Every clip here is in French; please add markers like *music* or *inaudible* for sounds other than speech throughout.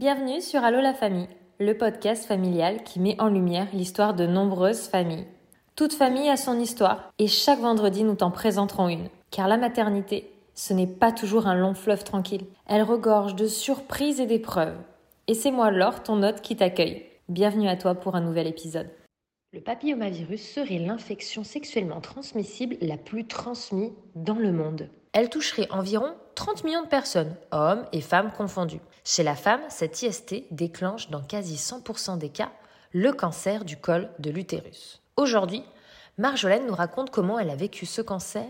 Bienvenue sur Allo la famille, le podcast familial qui met en lumière l'histoire de nombreuses familles. Toute famille a son histoire et chaque vendredi nous t'en présenterons une. Car la maternité, ce n'est pas toujours un long fleuve tranquille. Elle regorge de surprises et d'épreuves. Et c'est moi Laure, ton hôte, qui t'accueille. Bienvenue à toi pour un nouvel épisode. Le papillomavirus serait l'infection sexuellement transmissible la plus transmise dans le monde. Elle toucherait environ 30 millions de personnes, hommes et femmes confondus. Chez la femme, cette IST déclenche dans quasi 100% des cas le cancer du col de l'utérus. Aujourd'hui, Marjolaine nous raconte comment elle a vécu ce cancer.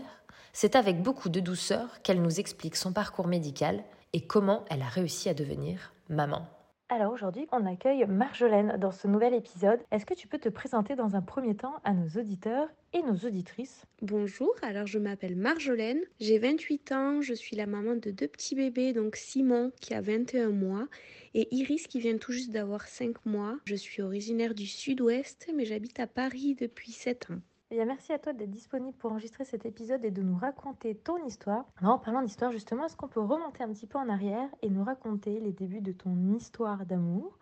C'est avec beaucoup de douceur qu'elle nous explique son parcours médical et comment elle a réussi à devenir maman. Alors aujourd'hui, on accueille Marjolaine dans ce nouvel épisode. Est-ce que tu peux te présenter dans un premier temps à nos auditeurs et nos auditrices? Bonjour, alors je m'appelle Marjolaine, j'ai 28 ans, je suis la maman de deux petits bébés, donc Simon qui a 21 mois et Iris qui vient tout juste d'avoir 5 mois. Je suis originaire du sud-ouest mais j'habite à Paris depuis 7 ans. Eh merci à toi d'être disponible pour enregistrer cet épisode et de nous raconter ton histoire. en parlant d'histoire, justement, est-ce qu'on peut remonter un petit peu en arrière et nous raconter les débuts de ton histoire d'amour,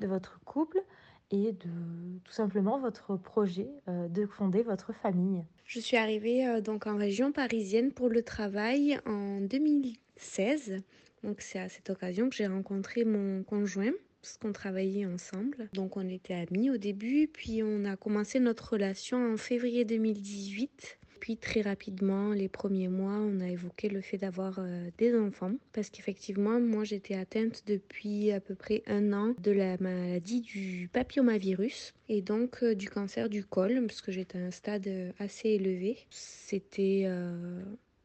de votre couple et de tout simplement votre projet euh, de fonder votre famille? Je suis arrivée euh, donc en région parisienne pour le travail en 2016. Donc c'est à cette occasion que j'ai rencontré mon conjoint parce qu'on travaillait ensemble. Donc on était amis au début, puis on a commencé notre relation en février 2018. Puis très rapidement, les premiers mois, on a évoqué le fait d'avoir euh, des enfants. Parce qu'effectivement, moi j'étais atteinte depuis à peu près un an de la maladie du papillomavirus et donc euh, du cancer du col, parce que j'étais à un stade euh, assez élevé. C'était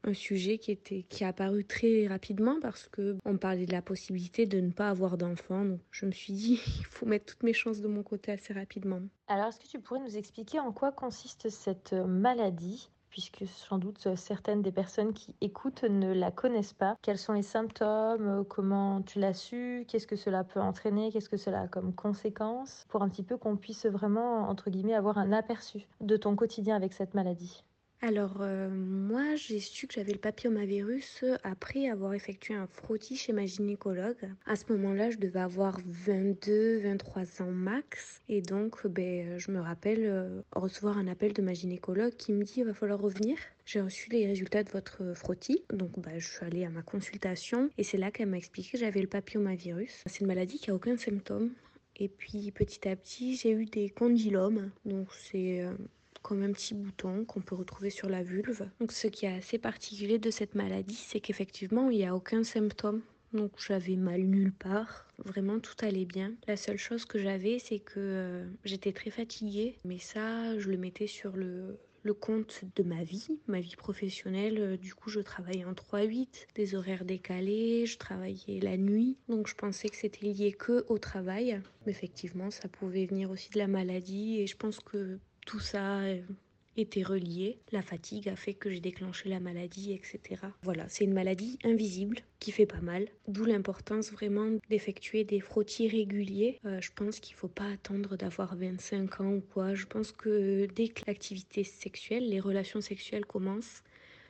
un sujet qui était qui a apparu très rapidement parce que on parlait de la possibilité de ne pas avoir d'enfants. Donc je me suis dit *laughs* il faut mettre toutes mes chances de mon côté assez rapidement. Alors est-ce que tu pourrais nous expliquer en quoi consiste cette maladie? Puisque sans doute certaines des personnes qui écoutent ne la connaissent pas. Quels sont les symptômes? Comment tu l'as su? Qu'est-ce que cela peut entraîner? Qu'est-ce que cela a comme conséquence? Pour un petit peu qu'on puisse vraiment, entre guillemets, avoir un aperçu de ton quotidien avec cette maladie. Alors, euh, moi, j'ai su que j'avais le papillomavirus après avoir effectué un frottis chez ma gynécologue. À ce moment-là, je devais avoir 22, 23 ans max. Et donc, ben, je me rappelle euh, recevoir un appel de ma gynécologue qui me dit il va falloir revenir. J'ai reçu les résultats de votre frottis. Donc, ben, je suis allée à ma consultation et c'est là qu'elle m'a expliqué que j'avais le papillomavirus. C'est une maladie qui a aucun symptôme. Et puis petit à petit, j'ai eu des condylomes. Donc c'est euh, comme un petit bouton qu'on peut retrouver sur la vulve. Donc ce qui est assez particulier de cette maladie, c'est qu'effectivement, il n'y a aucun symptôme. Donc j'avais mal nulle part, vraiment tout allait bien. La seule chose que j'avais, c'est que euh, j'étais très fatiguée, mais ça, je le mettais sur le, le compte de ma vie, ma vie professionnelle. Du coup, je travaillais en 3-8, des horaires décalés, je travaillais la nuit. Donc, je pensais que c'était lié que au travail. Mais effectivement, ça pouvait venir aussi de la maladie. Et je pense que tout ça euh, était relié. La fatigue a fait que j'ai déclenché la maladie, etc. Voilà, c'est une maladie invisible qui fait pas mal. D'où l'importance vraiment d'effectuer des frottis réguliers. Euh, je pense qu'il faut pas attendre d'avoir 25 ans ou quoi. Je pense que dès que l'activité sexuelle, les relations sexuelles commencent,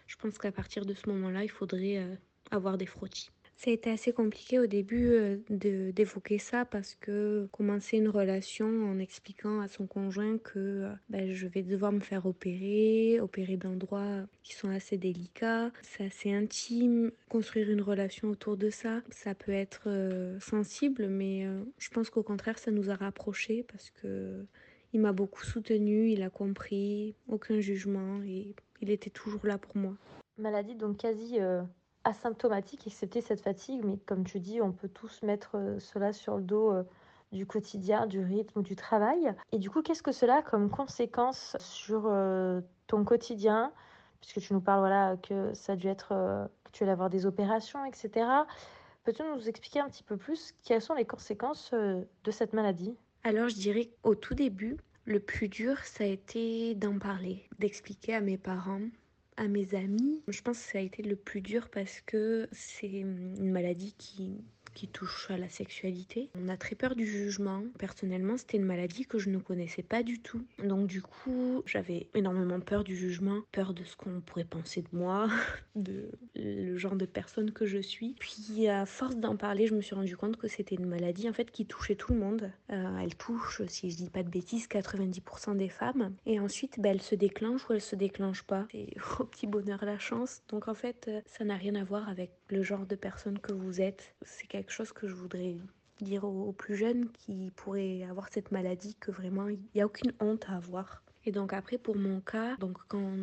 je pense qu'à partir de ce moment-là, il faudrait euh, avoir des frottis. Été assez compliqué au début euh, d'évoquer ça parce que commencer une relation en expliquant à son conjoint que euh, ben, je vais devoir me faire opérer, opérer d'endroits qui sont assez délicats, c'est assez intime. Construire une relation autour de ça, ça peut être euh, sensible, mais je pense qu'au contraire, ça nous a rapprochés parce que il m'a beaucoup soutenu, il a compris, aucun jugement et il était toujours là pour moi. Maladie donc quasi asymptomatique, excepté cette fatigue, mais comme tu dis, on peut tous mettre euh, cela sur le dos euh, du quotidien, du rythme, du travail. Et du coup, qu'est-ce que cela a comme conséquence sur euh, ton quotidien? Puisque tu nous parles voilà, que ça a dû être, que tu allais avoir des opérations, etc. Peux-tu nous expliquer un petit peu plus quelles sont les conséquences de cette maladie? Alors, je dirais au tout début, le plus dur, ça a été d'en parler, d'expliquer à mes parents à mes amis. Je pense que ça a été le plus dur parce que c'est une maladie qui, qui touche à la sexualité. On a très peur du jugement. Personnellement, c'était une maladie que je ne connaissais pas du tout. Donc du coup, j'avais énormément peur du jugement, peur de ce qu'on pourrait penser de moi, *laughs* de le genre de personne que je suis. Puis à force d'en parler, je me suis rendu compte que c'était une maladie en fait qui touchait tout le monde. Euh, elle touche, si je dis pas de bêtises, 90% des femmes. Et ensuite, bah, elle se déclenche ou elle se déclenche pas. C'est *laughs* au petit bonheur la chance. Donc en fait, euh, ça n'a rien à voir avec le genre de personne que vous êtes. Quelque chose que je voudrais dire aux, plus jeunes qui pourraient avoir cette maladie que vraiment il n'y a aucune honte à avoir. Et donc après pour mon cas, donc quand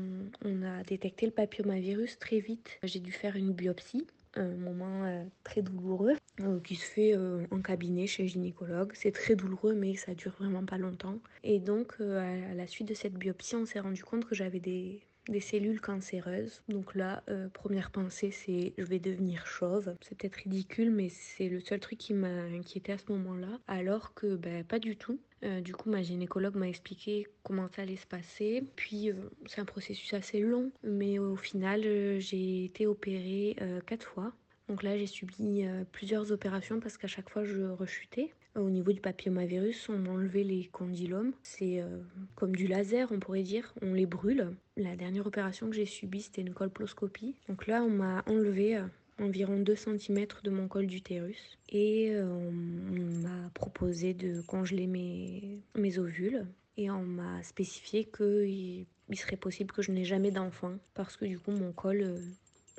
on a détecté le papillomavirus très vite, j'ai dû faire une biopsie un moment euh, très douloureux euh, qui se fait euh, en cabinet chez gynécologue. C'est très douloureux mais ça dure vraiment pas longtemps. Et donc à la suite de cette biopsie, on s'est rendu compte que j'avais des des cellules cancéreuses. Donc là, euh, première pensée, c'est je vais devenir chauve. C'est peut-être ridicule, mais c'est le seul truc qui m'a inquiété à ce moment-là. Alors que ben, pas du tout. Euh, du coup, ma gynécologue m'a expliqué comment ça allait se passer. Puis, euh, c'est un processus assez long, mais au final, j'ai été opérée quatre fois. Donc là, j'ai subi plusieurs opérations parce qu'à chaque fois, je rechutais. Au niveau du papillomavirus, on m'a enlevé les condylomes. C'est euh, comme du laser, on pourrait dire. On les brûle. La dernière opération que j'ai subie, c'était une colposcopie. Donc là, on m'a enlevé euh, environ 2 cm de mon col d'utérus. Et euh, on, m'a proposé de congeler mes, mes ovules. Et on m'a spécifié qu'il il serait possible que je n'ai jamais d'enfant. Parce que du coup, mon col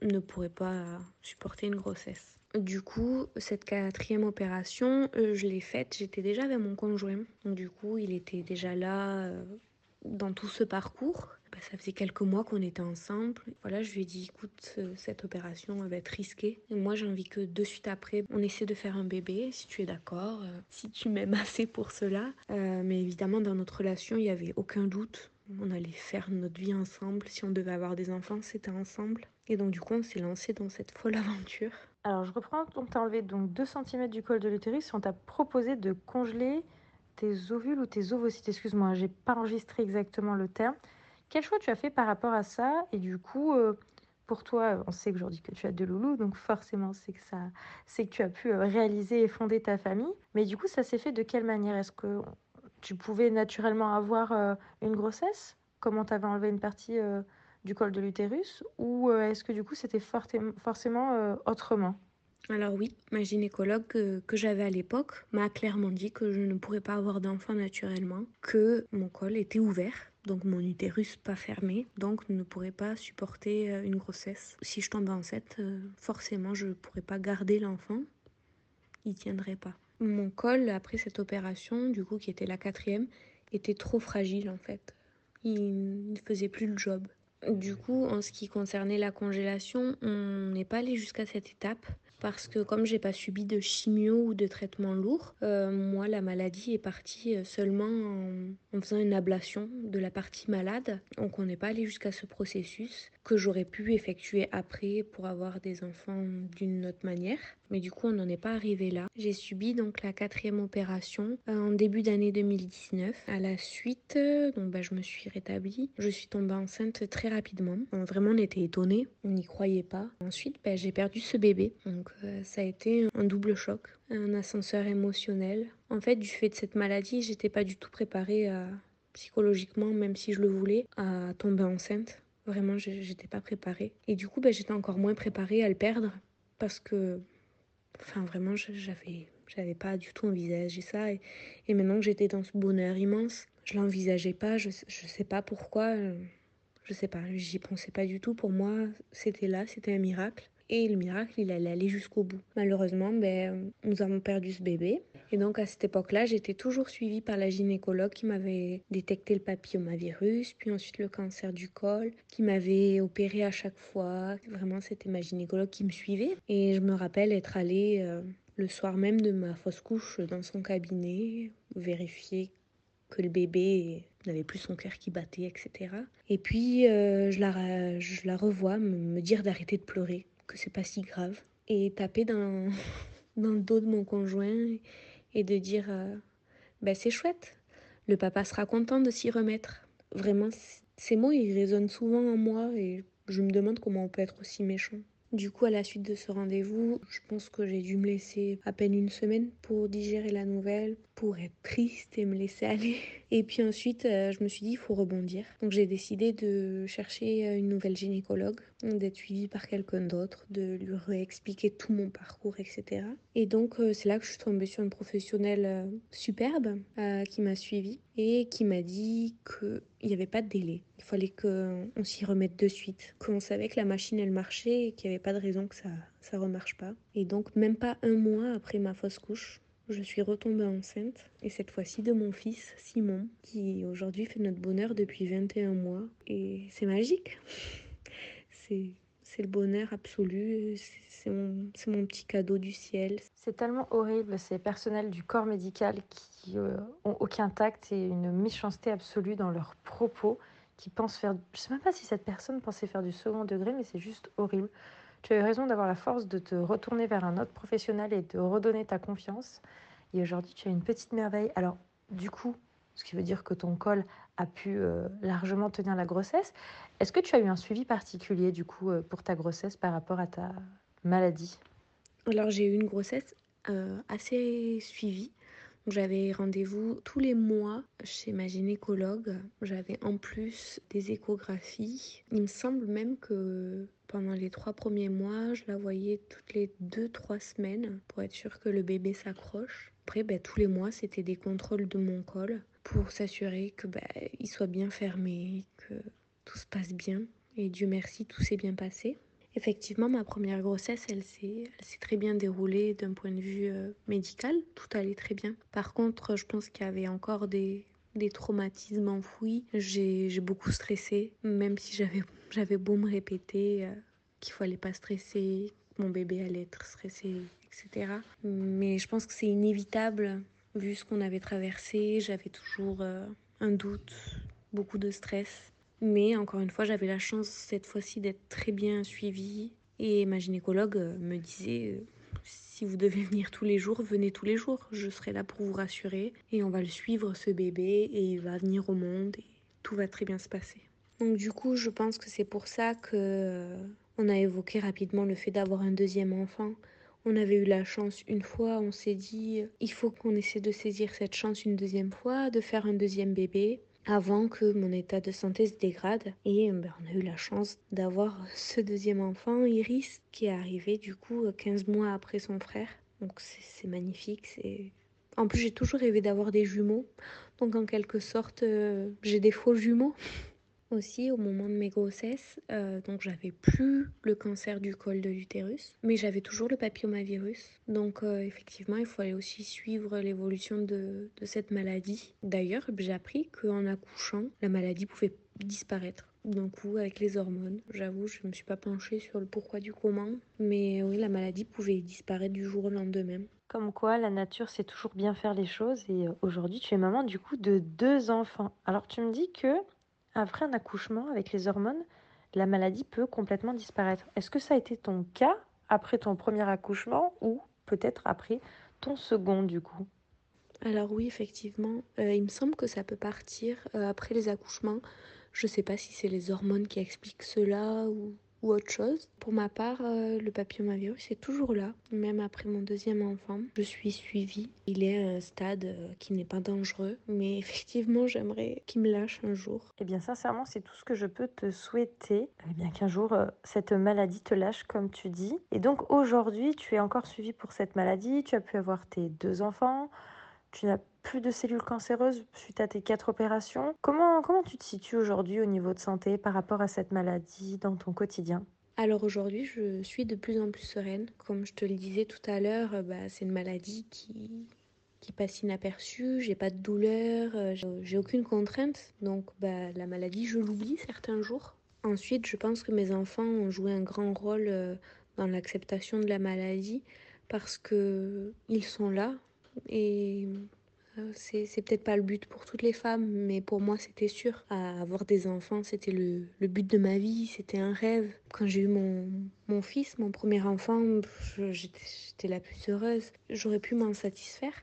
ne pourrait pas supporter une grossesse. Du coup, cette quatrième opération, euh, je l'ai faite, j'étais déjà avec mon conjoint. Donc, du coup, il était déjà là euh, dans tout ce parcours. Bah, ça faisait quelques mois qu'on était ensemble. Voilà, je lui ai dit, écoute, euh, cette opération va être risquée. Moi, j'ai envie que de suite après, on essaie de faire un bébé, si tu es d'accord, si tu m'aimes assez pour cela. mais évidemment, dans notre relation, il n'y avait aucun doute. On allait faire notre vie ensemble. Si on devait avoir des enfants, c'était ensemble. Et donc, du coup, on s'est lancé dans cette folle aventure. Alors, je reprends, on t'a enlevé donc 2 cm du col de l'utérus et on t'a proposé de congeler tes ovules ou tes ovocytes. Excuse-moi, j'ai pas enregistré exactement le terme. Quel choix tu as fait par rapport à ça? Et du coup, euh, pour toi, on sait aujourd'hui que tu as deux loulous, donc forcément, c'est que ça, c'est que tu as pu euh, réaliser et fonder ta famille. Mais du coup, ça s'est fait de quelle manière? Est-ce que tu pouvais naturellement avoir euh, une grossesse? Comment tu avais enlevé une partie du col de l'utérus ou euh, est-ce que du coup c'était forcément euh, autrement? Alors oui, ma gynécologue que, j'avais à l'époque m'a clairement dit que je ne pourrais pas avoir d'enfant naturellement, que mon col était ouvert, donc mon utérus pas fermé, donc ne pourrait pas supporter euh, une grossesse. Si je tombais enceinte, forcément je ne pourrais pas garder l'enfant, il tiendrait pas. Mon col après cette opération, du coup qui était la quatrième, était trop fragile en fait. Il ne faisait plus le job. Du coup, en ce qui concernait la congélation, on n'est pas allé jusqu'à cette étape parce que comme j'ai pas subi de chimio ou de traitement lourd, euh, moi la maladie est partie euh, seulement en, faisant une ablation de la partie malade. Donc on n'est pas allé jusqu'à ce processus que j'aurais pu effectuer après pour avoir des enfants d'une autre manière. Mais du coup, on n'en est pas arrivé là. J'ai subi donc la quatrième opération euh, en début d'année 2019. À la suite, euh, donc bah, je me suis rétablie. Je suis tombée enceinte très rapidement. vraiment, on était étonnés. On n'y croyait pas. Ensuite, bah, j'ai perdu ce bébé. Donc euh, ça a été un double choc, un ascenseur émotionnel. En fait, du fait de cette maladie, j'étais pas du tout préparée psychologiquement, même si je le voulais, à tomber enceinte. Vraiment, j'étais pas préparée. Et du coup, bah, j'étais encore moins préparée à le perdre parce que Enfin, vraiment, j'avais, j'avais pas du tout envisagé ça. Et, maintenant que j'étais dans ce bonheur immense, je l'envisageais pas. Je, je sais pas pourquoi. Je sais pas. J'y pensais pas du tout. Pour moi, c'était là, c'était un miracle. Et le miracle, il allait aller jusqu'au bout. Malheureusement, ben, nous avons perdu ce bébé. Et donc à cette époque-là, j'étais toujours suivie par la gynécologue qui m'avait détecté le papillomavirus, puis ensuite le cancer du col, qui m'avait opéré à chaque fois. Vraiment, c'était ma gynécologue qui me suivait. Et je me rappelle être allée euh, le soir même de ma fausse couche dans son cabinet, vérifier que le bébé n'avait plus son cœur qui battait, etc. Et puis euh, je, la, je la revois me, dire d'arrêter de pleurer, que c'est pas si grave, et taper dans, *laughs* dans le dos de mon conjoint et de dire euh, ben c'est chouette, le papa sera content de s'y remettre. Vraiment, ces mots, ils résonnent souvent en moi et je me demande comment on peut être aussi méchant. Du coup, à la suite de ce rendez-vous, je pense que j'ai dû me laisser à peine une semaine pour digérer la nouvelle, pour être triste et me laisser aller. *laughs* Et puis ensuite, euh, je me suis dit, il faut rebondir. Donc j'ai décidé de chercher euh, une nouvelle gynécologue, d'être suivie par quelqu'un d'autre, de lui réexpliquer tout mon parcours, etc. Et donc euh, c'est là que je suis tombée sur une professionnelle superbe qui m'a suivie et qui m'a dit qu'il n'y avait pas de délai. Il fallait qu'on s'y remette de suite, qu'on savait que la machine elle marchait et qu'il n'y avait pas de raison que ça ça remarche pas. Et donc même pas un mois après ma fausse couche, je suis retombée enceinte, et cette fois-ci de mon fils Simon, qui aujourd'hui fait notre bonheur depuis 21 mois. Et c'est magique. *laughs* c'est c'est le bonheur absolu, c'est mon, mon, petit cadeau du ciel. C'est tellement horrible ces personnels du corps médical qui euh, ont aucun tact et une méchanceté absolue dans leurs propos, qui pensent faire... Je sais même pas si cette personne pensait faire du second degré, mais c'est juste horrible. Tu as eu raison d'avoir la force de te retourner vers un autre professionnel et de redonner ta confiance. Et aujourd'hui, tu as une petite merveille. Alors, du coup, ce qui veut dire que ton col a pu euh, largement tenir la grossesse. Est-ce que tu as eu un suivi particulier, du coup, euh, pour ta grossesse par rapport à ta maladie? Alors, j'ai eu une grossesse euh, assez suivie. J'avais rendez-vous tous les mois chez ma gynécologue. J'avais en plus des échographies. Il me semble même que pendant les trois premiers mois, je la voyais toutes les deux, trois semaines pour être sûr que le bébé s'accroche. Après, ben, tous les mois, c'était des contrôles de mon col pour s'assurer que ben, il soit bien fermé, que tout se passe bien. Et Dieu merci, tout s'est bien passé. Effectivement, ma première grossesse, elle s'est très bien déroulée d'un point de vue euh, médical. Tout allait très bien. Par contre, je pense qu'il y avait encore des, des traumatismes enfouis. J'ai beaucoup stressé, même si j'avais beau me répéter euh, qu'il fallait pas stresser, que mon bébé allait être stressé, etc. Mais je pense que c'est inévitable vu ce qu'on avait traversé. J'avais toujours euh, un doute, beaucoup de stress. Mais encore une fois, j'avais la chance cette fois-ci d'être très bien suivie. Et ma gynécologue euh, me disait si vous devez venir tous les jours, venez tous les jours. Je serai là pour vous rassurer. Et on va le suivre, ce bébé, et il va venir au monde. Et tout va très bien se passer. Donc du coup, je pense que c'est pour ça que euh, on a évoqué rapidement le fait d'avoir un deuxième enfant. On avait eu la chance une fois, on s'est dit il faut qu'on essaie de saisir cette chance une deuxième fois, de faire un deuxième bébé avant que mon état de santé se dégrade. Et ben, on a eu la chance d'avoir ce deuxième enfant, Iris, qui est arrivé du coup 15 mois après son frère. Donc c'est magnifique. C'est En plus, j'ai toujours rêvé d'avoir des jumeaux. Donc en quelque sorte, euh, j'ai des faux jumeaux *laughs* aussi au moment de mes grossesses. Euh, donc j'avais plus le cancer du col de l'utérus, mais j'avais toujours le papillomavirus. Donc euh, effectivement, il fallait aussi suivre l'évolution de, de, cette maladie. D'ailleurs, j'ai appris qu'en accouchant, la maladie pouvait disparaître d'un coup avec les hormones. J'avoue, je ne me suis pas penchée sur le pourquoi du comment, mais oui, la maladie pouvait disparaître du jour au lendemain. Comme quoi, la nature sait toujours bien faire les choses et euh, aujourd'hui, tu es maman du coup de deux enfants. Alors tu me dis que après un accouchement avec les hormones, la maladie peut complètement disparaître. Est-ce que ça a été ton cas après ton premier accouchement ou peut-être après ton second du coup? Alors oui, effectivement, euh, il me semble que ça peut partir euh, après les accouchements. Je ne sais pas si c'est les hormones qui expliquent cela ou, ou autre chose. Pour ma part, euh, le papillomavirus est toujours là, même après mon deuxième enfant. Je suis suivie. Il est à un stade euh, qui n'est pas dangereux, mais *laughs* effectivement, j'aimerais qu'il me lâche un jour. Eh bien, sincèrement, c'est tout ce que je peux te souhaiter. Eh bien, qu'un jour, euh, cette maladie te lâche, comme tu dis. Et donc, aujourd'hui, tu es encore suivi pour cette maladie. Tu as pu avoir tes deux enfants. Tu n'as plus de cellules cancéreuses suite à tes quatre opérations. Comment, comment tu te situes aujourd'hui au niveau de santé par rapport à cette maladie dans ton quotidien? Alors aujourd'hui, je suis de plus en plus sereine. Comme je te le disais tout à l'heure, bah, c'est une maladie qui, qui passe inaperçue. J'ai pas de douleur, euh, j'ai aucune contrainte. Donc bah, la maladie, je l'oublie certains jours. Ensuite, je pense que mes enfants ont joué un grand rôle euh, dans l'acceptation de la maladie parce que ils sont là et euh, c'est peut-être pas le but pour toutes les femmes, mais pour moi c'était sûr. avoir des enfants, c'était le, but de ma vie, c'était un rêve. Quand j'ai eu mon fils, mon premier enfant, j'étais la plus heureuse. J'aurais pu m'en satisfaire.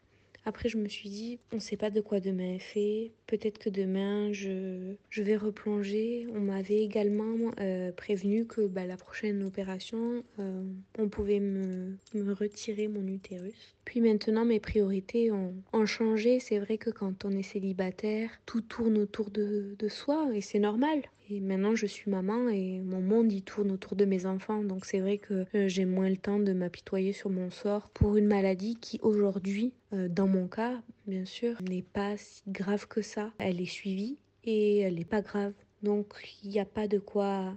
Après, je me suis dit, on ne sait pas de quoi demain est fait. Peut-être que demain, je, je vais replonger. On m'avait également euh, prévenu que bah, la prochaine opération, euh, on pouvait me, me, retirer mon utérus. Puis maintenant, mes priorités ont, ont changé. C'est vrai que quand on est célibataire, tout tourne autour de, de soi et c'est normal. Et maintenant, je suis maman et mon monde y tourne autour de mes enfants. Donc c'est vrai que euh, j'ai moins le temps de m'apitoyer sur mon sort pour une maladie qui aujourd'hui, euh, dans mon cas, bien sûr, n'est pas si grave que ça. Elle est suivie et elle n'est pas grave. Donc il n'y a pas de quoi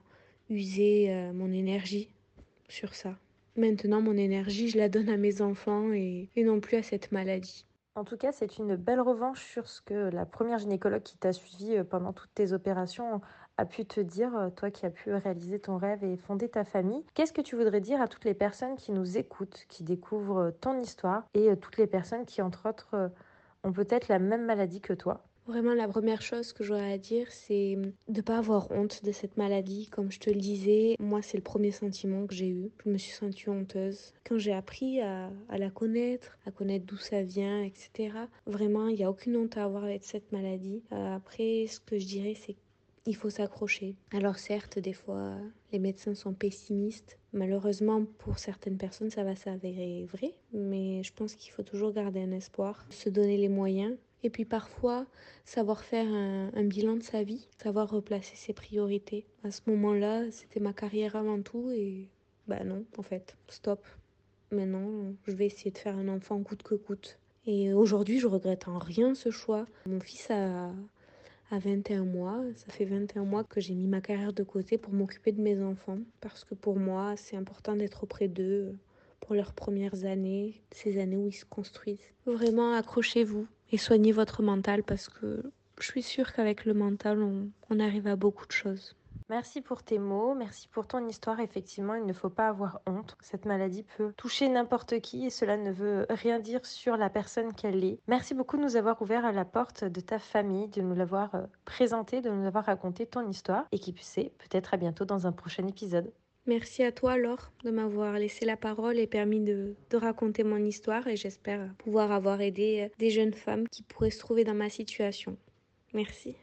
user euh, mon énergie sur ça. Maintenant, mon énergie, je la donne à mes enfants et, non plus à cette maladie. En tout cas, c'est une belle revanche sur ce que la première gynécologue qui t'a suivi pendant toutes tes opérations a pu te dire, euh, toi qui as pu réaliser ton rêve et fonder ta famille. Qu'est-ce que tu voudrais dire à toutes les personnes qui nous écoutent, qui découvrent euh, ton histoire et euh, toutes les personnes qui, entre autres, ont peut-être la même maladie que toi? Vraiment, la première chose que j'aurais à dire, c'est de ne pas avoir honte de cette maladie. Comme je te le disais, moi, c'est le premier sentiment que j'ai eu. Je me suis sentie honteuse. Quand j'ai appris à, à, la connaître, à connaître d'où ça vient, etc., vraiment, il n'y a aucune honte à avoir avec cette maladie. après, ce que je dirais, c'est il faut s'accrocher. Alors certes, des fois, les médecins sont pessimistes. Malheureusement, pour certaines personnes, ça va s'avérer vrai, mais je pense qu'il faut toujours garder un espoir, se donner les moyens. Et puis parfois, savoir faire un, bilan de sa vie, savoir replacer ses priorités. À ce moment-là, c'était ma carrière avant tout et bah non, en fait, stop. Maintenant, je vais essayer de faire un enfant coûte que coûte. Et aujourd'hui, je regrette en rien ce choix. Mon fils a, à 21 mois. Ça fait 21 mois que j'ai mis ma carrière de côté pour m'occuper de mes enfants parce que pour moi, c'est important d'être auprès d'eux pour leurs premières années, ces années où ils se construisent. Vraiment, accrochez-vous et soignez votre mental parce que je suis sûre qu'avec le mental, on, on arrive à beaucoup de choses. Merci pour tes mots, merci pour ton histoire. Effectivement, il ne faut pas avoir honte. Cette maladie peut toucher n'importe qui et cela ne veut rien dire sur la personne qu'elle est. Merci beaucoup de nous avoir ouvert à la porte de ta famille, de nous l'avoir euh, présenté, de nous avoir raconté ton histoire et qui sait, peut-être à bientôt dans un prochain épisode. Merci à toi Laure de m'avoir laissé la parole et permis de, de raconter mon histoire et j'espère pouvoir avoir aidé des jeunes femmes qui pourraient se trouver dans ma situation. Merci.